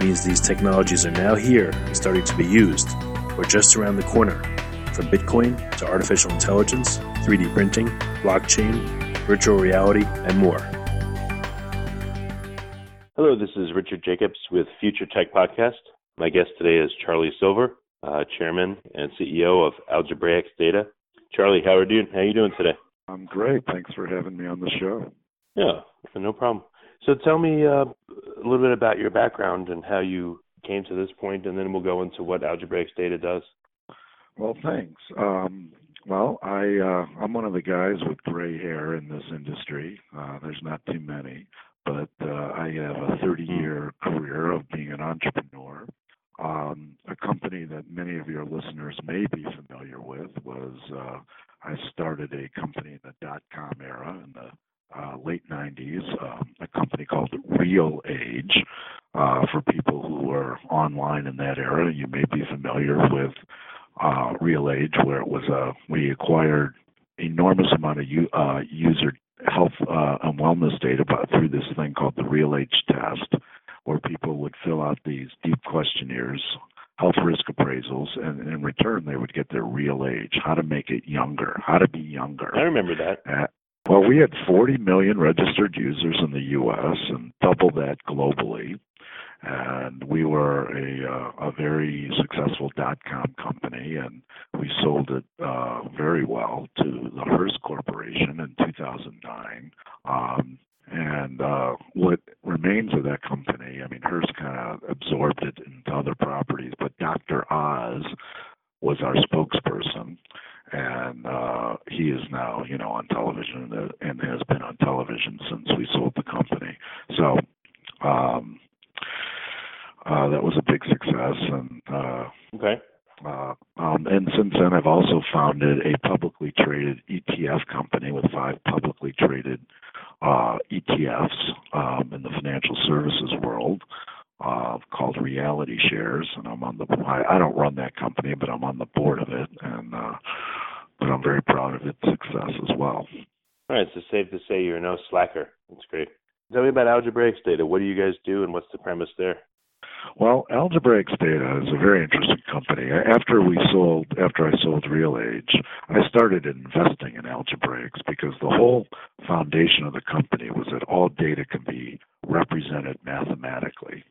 means these technologies are now here and starting to be used, or just around the corner, from Bitcoin to artificial intelligence, 3D printing, blockchain, virtual reality, and more. Hello, this is Richard Jacobs with Future Tech Podcast. My guest today is Charlie Silver, uh, Chairman and CEO of Algebraix Data. Charlie, how are you doing? How are you doing today? I'm great. Thanks for having me on the show. Yeah, no problem. So tell me uh, a little bit about your background and how you came to this point, and then we'll go into what Algebraix Data does. Well, thanks. Um, well, I uh, I'm one of the guys with gray hair in this industry. Uh, there's not too many, but uh, I have a 30-year career of being an entrepreneur. Um, a company that many of your listeners may be familiar with was uh, I started a company in the dot com era in the uh, late 90s, um, a company called Real Age. Uh, for people who were online in that era, you may be familiar with uh, Real Age, where it was a we acquired enormous amount of u- uh, user health uh, and wellness data through this thing called the Real Age test, where people would fill out these deep questionnaires health risk appraisals, and in return they would get their real age, how to make it younger, how to be younger. I remember that. Well, we had 40 million registered users in the U.S. and double that globally. And we were a uh, a very successful dot com company, and we sold it uh, very well to the Hearst Corporation in 2009. Um, and uh, what remains of that company, I mean, Hearst kind of absorbed it into other properties, but Dr. Oz was our spokesperson, and uh, he is now, you know, on television and has been on television since we sold the company. So um, uh, that was a big success, and uh, okay. Uh, um, and since then, I've also founded a publicly traded ETF company with five publicly traded uh, ETFs um, in the financial services world uh, called Reality Shares, and I'm on the. I, I don't run that company, but I'm on the board of it, and uh, but I'm very proud of its success as well. All right, so safe to say you're no slacker. That's great. Tell me about Algebraix Data. What do you guys do, and what's the premise there? Well, Algebraix Data is a very interesting company. After we sold, after I sold Real Age, I started investing in Algebraix because the whole foundation of the company was that all data can be represented mathematically.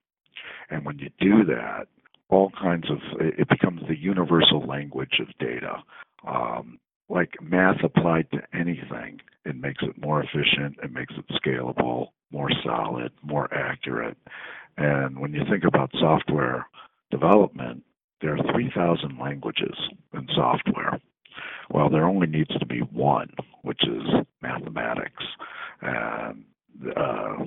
And when you do that, all kinds of it becomes the universal language of data. Um, like math applied to anything, it makes it more efficient, it makes it scalable, more solid, more accurate. And when you think about software development, there are 3,000 languages in software. Well, there only needs to be one, which is mathematics. And uh,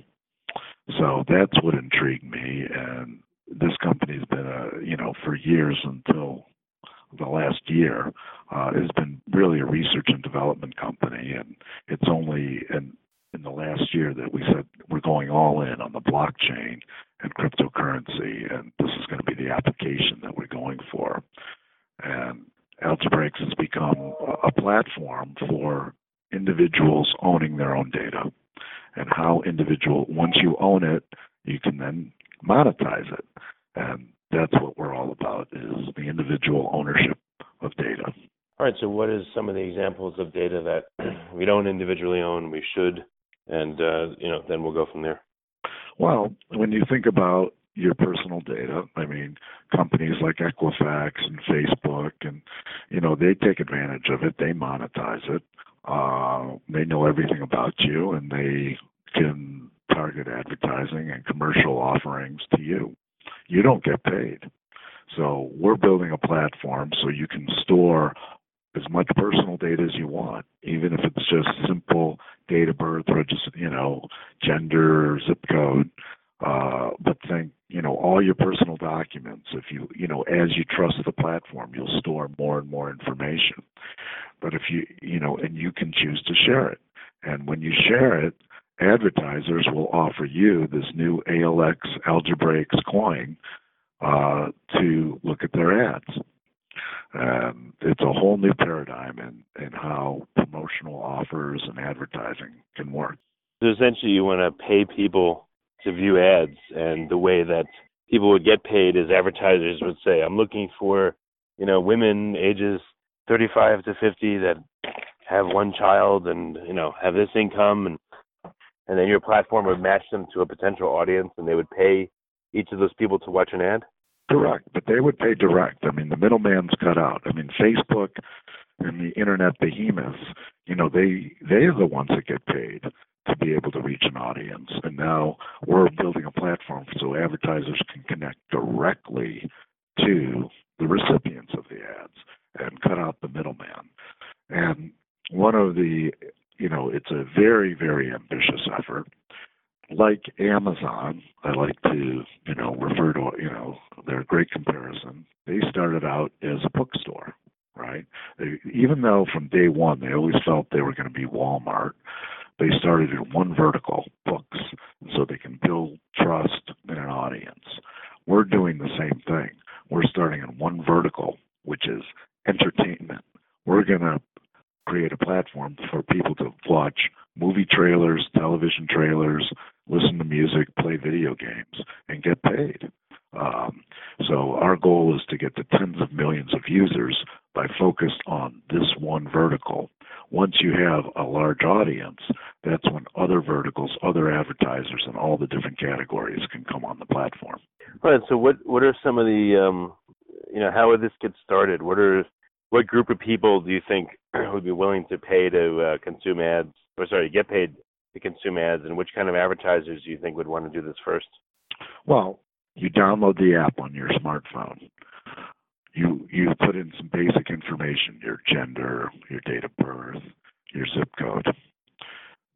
so that's what intrigued me. And this company's been a, you know, for years until the last year, uh, has been really a research and development company. And it's only in, in the last year that we said we're going all in on the blockchain and cryptocurrency, and this is going to be the application that we're going for. And Algebraix has become a platform for individuals owning their own data and how individual once you own it you can then monetize it and that's what we're all about is the individual ownership of data all right so what is some of the examples of data that we don't individually own we should and uh, you know then we'll go from there well when you think about your personal data. I mean, companies like Equifax and Facebook, and you know, they take advantage of it. They monetize it. Uh, they know everything about you, and they can target advertising and commercial offerings to you. You don't get paid. So we're building a platform so you can store as much personal data as you want, even if it's just simple date of birth or just you know gender, zip code. Uh, but think you know all your personal documents. If you you know as you trust the platform, you'll store more and more information. But if you you know and you can choose to share it, and when you share it, advertisers will offer you this new ALX Algebraix coin uh, to look at their ads. Um, it's a whole new paradigm in, in how promotional offers and advertising can work. So essentially, you want to pay people to view ads, and the way that people would get paid is advertisers would say, "I'm looking for, you know, women ages 35 to 50 that have one child and you know have this income," and and then your platform would match them to a potential audience, and they would pay each of those people to watch an ad. Correct, but they would pay direct. I mean, the middleman's cut out. I mean, Facebook and the internet behemoths, you know, they they are the ones that get paid to be able to reach an audience. And now we're building a platform so advertisers can connect directly to the recipients of the ads and cut out the middleman. And one of the, you know, it's a very, very ambitious effort like Amazon, I like to, you know, refer to, you know, they're a great comparison. They started out as a bookstore, right? They, even though from day one they always felt they were going to be Walmart, they started in one vertical, books, so they can build trust in an audience. We're doing the same thing. We're starting in one vertical, which is entertainment. We're going to create a platform for people to watch movie trailers, television trailers, listen to music, play video games, and get paid. Um, so our goal is to get to tens of millions of users by focused on this one vertical. Once you have a large audience, that's when other verticals, other advertisers, and all the different categories can come on the platform. Right. So what what are some of the um, you know how would this get started? What are what group of people do you think would be willing to pay to uh, consume ads? Or sorry, get paid to consume ads, and which kind of advertisers do you think would want to do this first? Well, you download the app on your smartphone. You you put in some basic information, your gender, your date of birth, your zip code.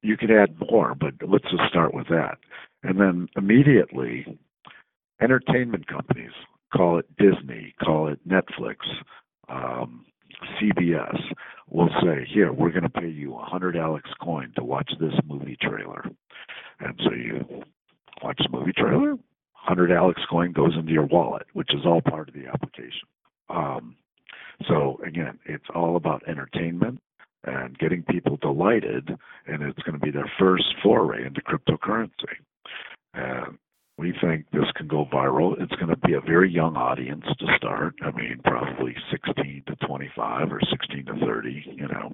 You could add more, but let's just start with that. And then immediately, entertainment companies, call it Disney, call it Netflix, um, CBS will say, "Here, we're going to pay you a hundred Alex coin to watch this movie trailer," and so you watch the movie trailer. Hundred Alex coin goes into your wallet, which is all part of the application. Um, so again, it's all about entertainment and getting people delighted, and it's going to be their first foray into cryptocurrency. And we think this can go viral. It's going to be a very young audience to start. I mean, probably 16 to 25 or 16 to 30, you know.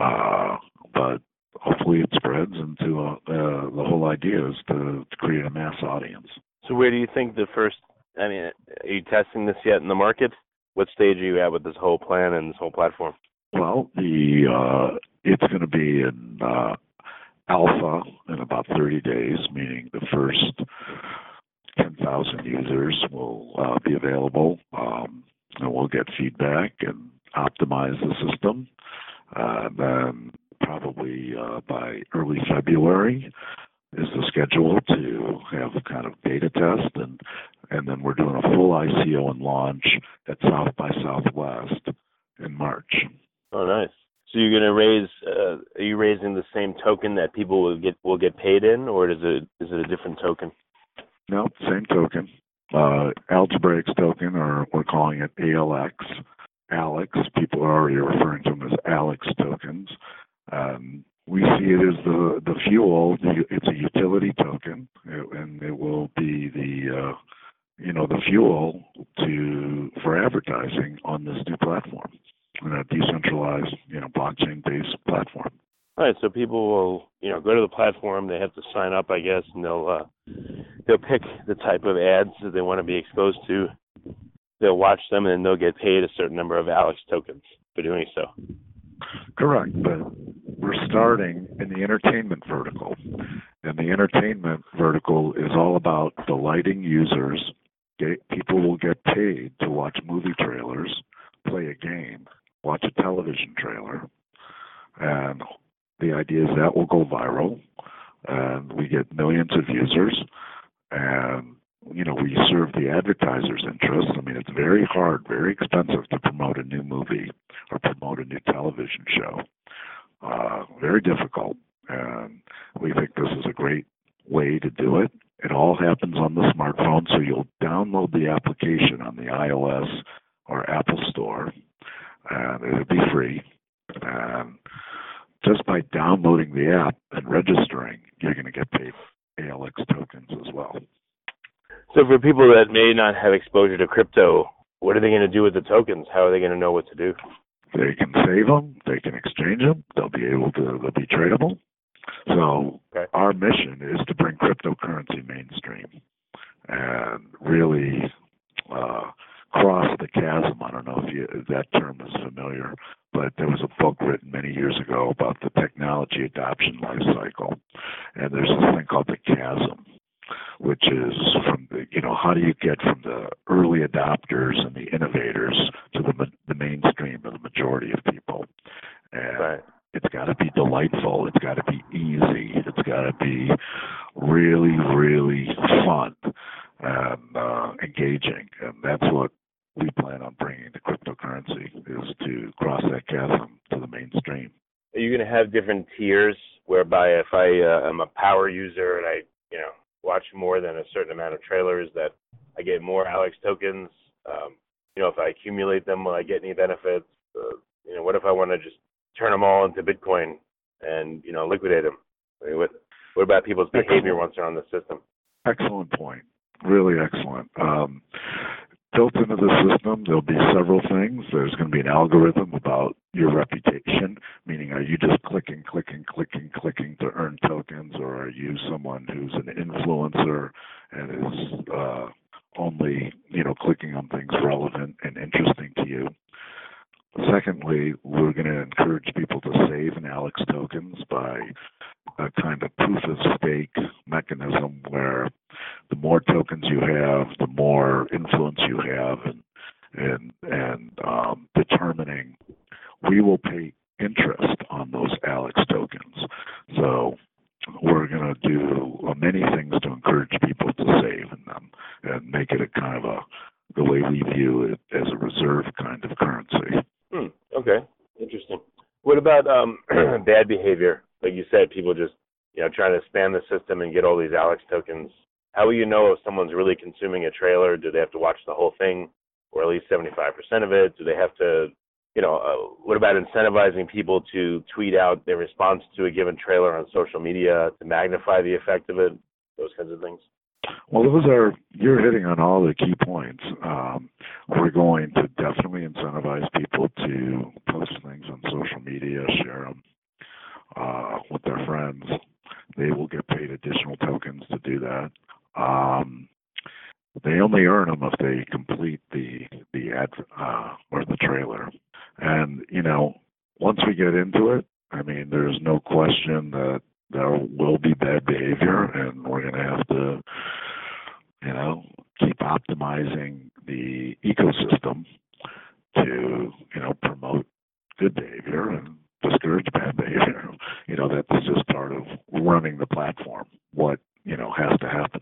Uh, but hopefully it spreads into a, uh, the whole idea is to, to create a mass audience. So where do you think the first? I mean, are you testing this yet in the market? What stage are you at with this whole plan and this whole platform? Well, the uh, it's going to be in uh, alpha in about 30 days, meaning the first 10,000 users will uh, be available. Um, and we'll get feedback and optimize the system. Uh, then probably uh, by early February is the schedule to have a kind of beta test and and then we're doing a full ICO and launch at South by Southwest in March. Oh, nice. So you're to raise? Uh, are you raising the same token that people will get will get paid in, or is it is it a different token? No, same token. Uh, Algebraix token, or we're calling it ALX. Alex. People are already referring to them as Alex tokens. Um, we see it as the the fuel. It's a utility token, and it will be the uh, you know the fuel to for advertising on this new platform in a decentralized, you know, blockchain-based platform. All right, so people will, you know, go to the platform. They have to sign up, I guess, and they'll uh, they'll pick the type of ads that they want to be exposed to. They'll watch them, and they'll get paid a certain number of Alex tokens for doing so. Correct, but we're starting in the entertainment vertical, and the entertainment vertical is all about delighting users. People will get paid to watch movie trailers, play a game, watch a television trailer, and the idea is that will go viral, and we get millions of users, and you know we serve the advertisers' interests. I mean, it's very hard, very expensive to promote a new movie or promote a new television show. Uh, very difficult, and we think this is a great way to do it. It all happens on the smartphone, so you'll download the application on the iOS or Apple Store, and it'll be free. And just by downloading the app and registering, you're going to get paid ALX tokens as well. So, for people that may not have exposure to crypto, what are they going to do with the tokens? How are they going to know what to do? They can save them. They can exchange them. They'll be able to. They'll be tradable. So, okay. our mission is to bring cryptocurrency mainstream and really uh, cross the chasm. I don't know if, you, if that term is familiar, but there was a book written many years ago about the technology adoption life cycle, and there's this thing called the chasm, which is from the you know how do you get from the early adopters and the innovators to the the mainstream or the majority of people, and right. it's got to be delightful, it's got to be easy, it's got to be really really fun and uh, engaging, and that's what we plan on bringing to cryptocurrency is to cross that chasm to the mainstream. Are you going to have different tiers whereby if I uh, am a power user and I, you know, watch more than a certain amount of trailers, that I get more Alex tokens? Um, you know, if I accumulate them, will I get any benefits? Uh, you know, what if I want to just turn them all into Bitcoin and you know liquidate them? I mean, what what about people's behavior once they're on the system? Excellent point. Really excellent. Um, built into the system, there'll be several things. There's going to be an algorithm about your reputation, meaning are you just clicking, clicking, clicking, clicking to earn tokens, or are you someone who's an influencer and is uh, only, you know, clicking on things relevant and interesting to you? Secondly, we're going to encourage people to save in Alex tokens by a kind of proof of stake mechanism where the more tokens you have, the more influence you have and and um, determining we will pay interest on those Alex tokens. So we're going to do uh, many things to encourage people to save in them and make it a kind of a the way we view it as a reserve kind of currency. Hmm. Okay. Interesting. What about um, bad behavior? Like you said, people just you know trying to spam the system and get all these Alex tokens. How will you know if someone's really consuming a trailer? Do they have to watch the whole thing, or at least 75% of it? Do they have to, you know, uh, what about incentivizing people to tweet out their response to a given trailer on social media to magnify the effect of it? Those kinds of things. Well, those are you're hitting on all the key points. Um, we're going to definitely incentivize people to post things on social media, share them uh, with their friends. They will get paid additional tokens to do that. Um, they only earn them if they complete the the ad uh, or the trailer. And you know, once we get into it, I mean, there's no question that there will be bad behavior, and we're going to have to, you know, keep optimizing the ecosystem to, you know, promote good behavior and discourage bad behavior. You know, that's just part of running the platform. What you know has to happen.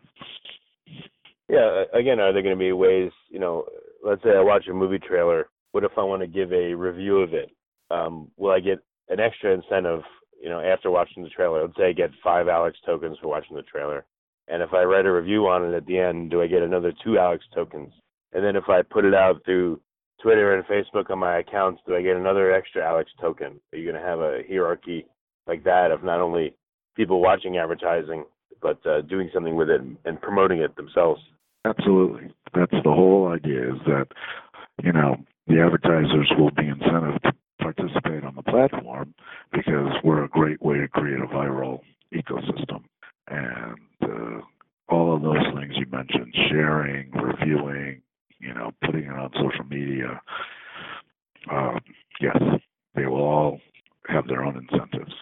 Yeah. Again, are there going to be ways? You know, let's say I watch a movie trailer. What if I want to give a review of it? Um, will I get an extra incentive you know, after watching the trailer, let's say I get five Alex tokens for watching the trailer. And if I write a review on it at the end, do I get another two Alex tokens? And then if I put it out through Twitter and Facebook on my accounts, do I get another extra Alex token? Are you going to have a hierarchy like that of not only people watching advertising, but uh, doing something with it and promoting it themselves? Absolutely. That's the whole idea is that, you know, the advertisers will be incented to participate on the platform because we're a great way to create a viral ecosystem. And uh, all of those things you mentioned, sharing, reviewing, you know, putting it on social media, uh, yes, they will all have their own incentives.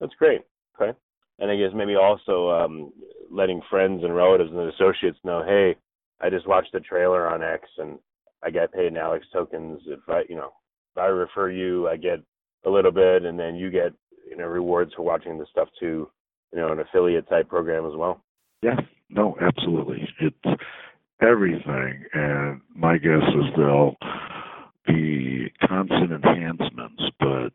That's great. Okay. And I guess maybe also um, letting friends and relatives and associates know, hey, I just watched the trailer on X and I got paid in Alex tokens. If I, you know, if I refer you, I get a little bit, and then you get, you know, rewards for watching the stuff too. You know, an affiliate type program as well. Yeah. No, absolutely. It's everything, and my guess is they'll be constant enhancements, but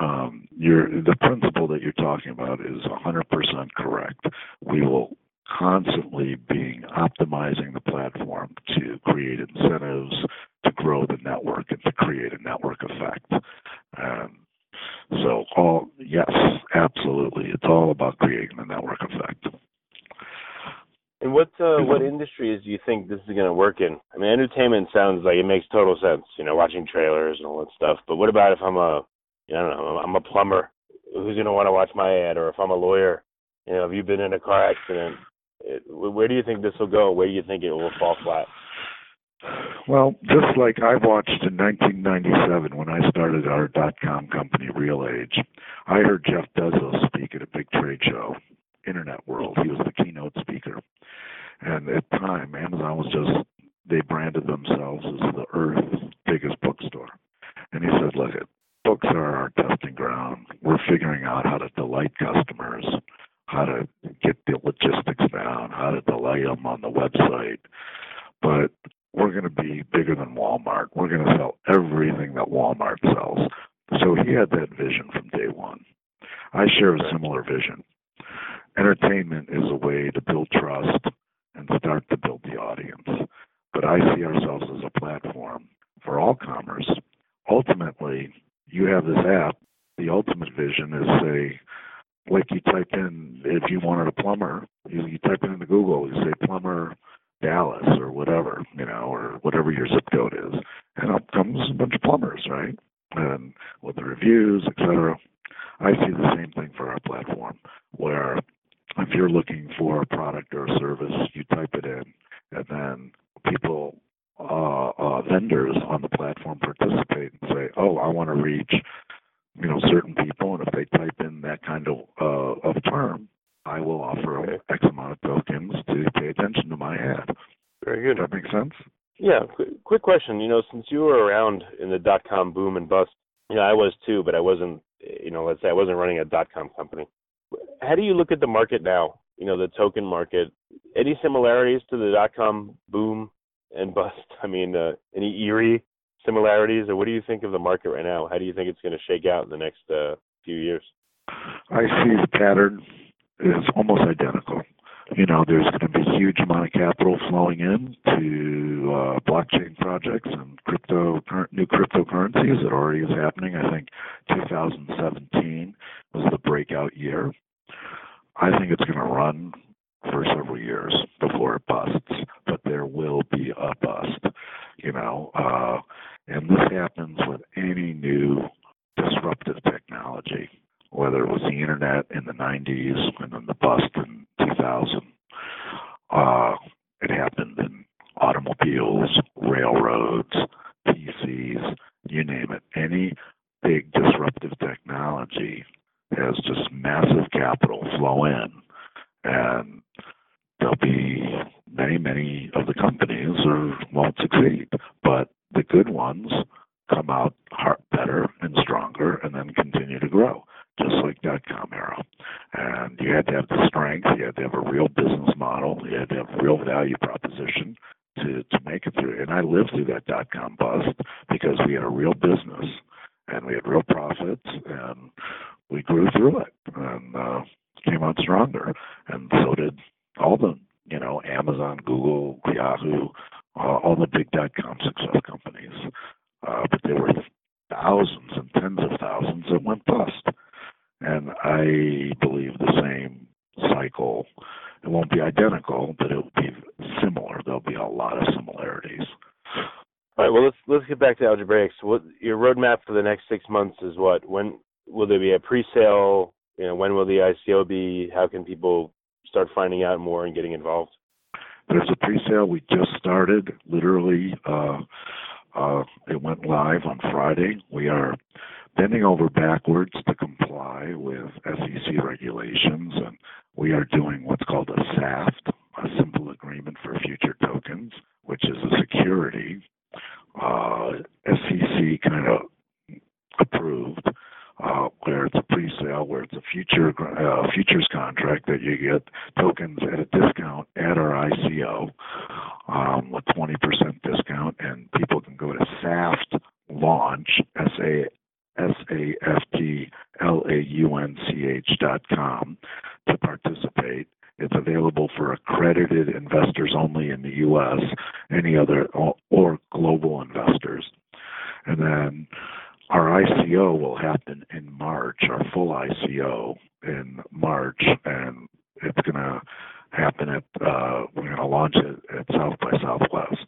um, the principle that you're talking about is 100% correct. We will constantly being optimizing the platform to create incentives to grow the network and to create a network effect. Um, so all yes, absolutely, it's all about creating the network effect. And what uh, what industries do you think this is going to work in? I mean, entertainment sounds like it makes total sense. You know, watching trailers and all that stuff. But what about if I'm a, you know, I don't know, I'm a plumber. Who's going to want to watch my ad? Or if I'm a lawyer, you know, have you been in a car accident? It, where do you think this will go? Where do you think it will fall flat? Well, just like I watched in 1997 when I started our dot com company, Real Age, I heard Jeff Bezos speak at a big trade show, Internet World. He was the keynote speaker. And at the time, Amazon was just, they branded themselves as the Earth's biggest bookstore. And he said, look, books are our testing ground. We're figuring out how to delight customers how to get the logistics down, how to delay them on the website. But we're going to be bigger than Walmart. We're going to sell everything that Walmart sells. So he had that vision from day one. I share a similar vision. Entertainment is a way to build trust and start to build the audience. But I see ourselves as a platform for all commerce. Ultimately, you have this app. The ultimate vision is say, like you type in if you wanted a plumber, you, you type it into Google, you say plumber Dallas or whatever, you know, or whatever your zip code is, and up comes a bunch of plumbers, right? And with the reviews, etc. I see the same thing for our platform, where if you're looking for a product or a service, you type it in, and then people, uh, uh, vendors on the platform participate and say, "Oh, I want to reach you know certain people, and if they type in that kind of uh, of term, I will offer okay. X amount of tokens to pay attention to my ad. That make sense? Yeah. Quick, quick question. You know, since you were around in the dot com boom and bust, you know, I was too, but I wasn't. You know, let's say I wasn't running a dot com company. How do you look at the market now? You know, the token market. Any similarities to the dot com boom and bust? I mean, uh, any eerie similarities, or what do you think of the market right now? How do you think it's going to shake out in the next uh, few years? I see the pattern is almost identical. You know, there's going to be a huge amount of capital flowing in to uh, blockchain projects and crypto, new cryptocurrencies. It already is happening. I think 2017 was the breakout year. I think it's going to run for several years before it busts, but there will be a bust. You know, uh, and this happens with any new disruptive technology, whether it was the internet in the 90s and then the bust in 2000. Uh, it happened in automobiles, railroads, PCs, you name it. Any big disruptive technology has just massive capital flow in. And there'll be many, many of the companies who won't succeed. But the good ones come out better and stronger and then continue to grow, just like dot com era. You had to have the strength, you had to have a real business model, you had to have a real value proposition to, to make it through. And I lived through that dot com bust because we had a real business and we had real profits and we grew through it and uh, came out stronger. And so did all the, you know, Amazon, Google, Yahoo, uh, all the big dot com success companies. Uh, but there were thousands and tens of thousands that went bust. And I believe the same cycle. It won't be identical, but it will be similar. There'll be a lot of similarities. All right. Well, let's let's get back to algebraix. What your roadmap for the next six months is? What? When will there be a pre-sale? You know, when will the ICO be? How can people start finding out more and getting involved? There's a pre-sale we just started. Literally, uh, uh, it went live on Friday. We are bending over backwards to comply with SEC regulations, and we are doing what's called a SAFT, a simple agreement for future tokens, which is a security uh, SEC kind of approved, uh, where it's a pre-sale, where it's a future uh, futures contract that you get tokens at a discount at our ICO, um, a 20% discount, and people can go to SAFT launch S A S A F T L A U N C H dot com to participate. It's available for accredited investors only in the U.S. Any other or global investors, and then our ICO will happen in March. Our full ICO in March, and it's going to happen at uh, we're going to launch it at South by Southwest.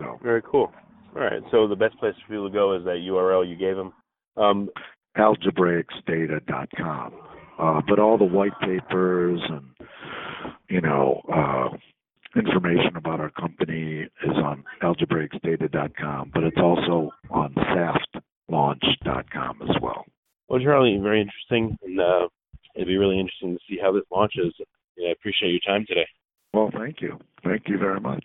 So. Very cool. All right. So the best place for people to go is that URL you gave them. Um, algebraixdata.com. Uh, but all the white papers and you know uh, information about our company is on algebraixdata.com, but it's also on saftlaunch.com as well. Well, Charlie, very interesting, and uh, it'd be really interesting to see how this launches. Yeah, I appreciate your time today. Well, thank you. Thank you very much.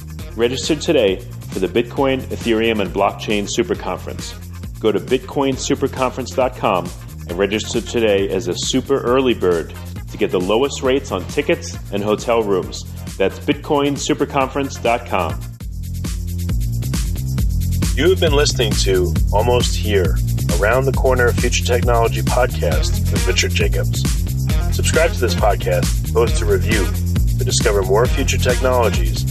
Register today for the Bitcoin, Ethereum, and Blockchain Super Conference. Go to bitcoinsuperconference.com and register today as a super early bird to get the lowest rates on tickets and hotel rooms. That's bitcoinsuperconference.com. You have been listening to Almost Here, Around the Corner Future Technology podcast with Richard Jacobs. Subscribe to this podcast, post a review to discover more future technologies